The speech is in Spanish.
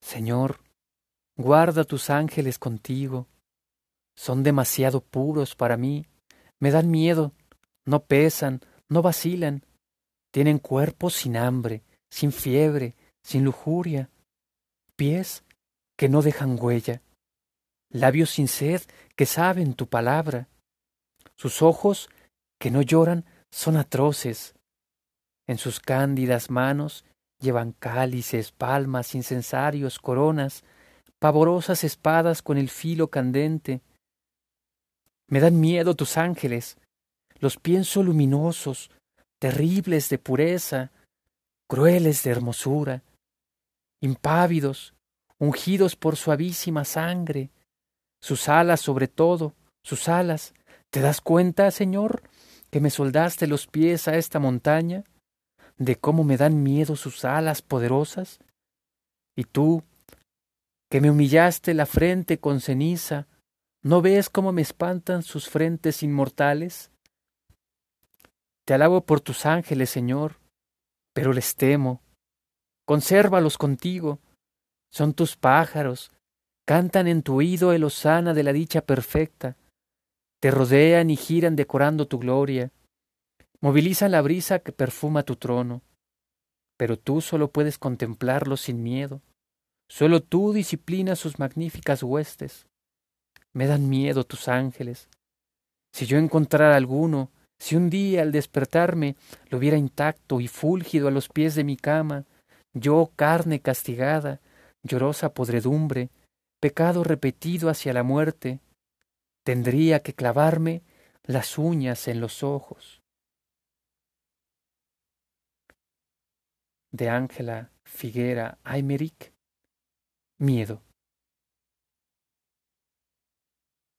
Señor, guarda tus ángeles contigo. Son demasiado puros para mí, me dan miedo, no pesan, no vacilan, tienen cuerpos sin hambre, sin fiebre, sin lujuria, pies que no dejan huella, labios sin sed que saben tu palabra, sus ojos que no lloran son atroces, en sus cándidas manos llevan cálices, palmas, incensarios, coronas, pavorosas espadas con el filo candente. Me dan miedo tus ángeles, los pienso luminosos, terribles de pureza, crueles de hermosura, impávidos, ungidos por suavísima sangre, sus alas sobre todo, sus alas. ¿Te das cuenta, Señor, que me soldaste los pies a esta montaña? De cómo me dan miedo sus alas poderosas? Y tú, que me humillaste la frente con ceniza, ¿no ves cómo me espantan sus frentes inmortales? Te alabo por tus ángeles, Señor, pero les temo. Consérvalos contigo, son tus pájaros, cantan en tu oído el osana de la dicha perfecta, te rodean y giran decorando tu gloria movilizan la brisa que perfuma tu trono, pero tú solo puedes contemplarlos sin miedo, solo tú disciplinas sus magníficas huestes. Me dan miedo tus ángeles. Si yo encontrara alguno, si un día al despertarme lo viera intacto y fúlgido a los pies de mi cama, yo carne castigada, llorosa podredumbre, pecado repetido hacia la muerte, tendría que clavarme las uñas en los ojos. De Ángela Figuera Aymeric, Miedo.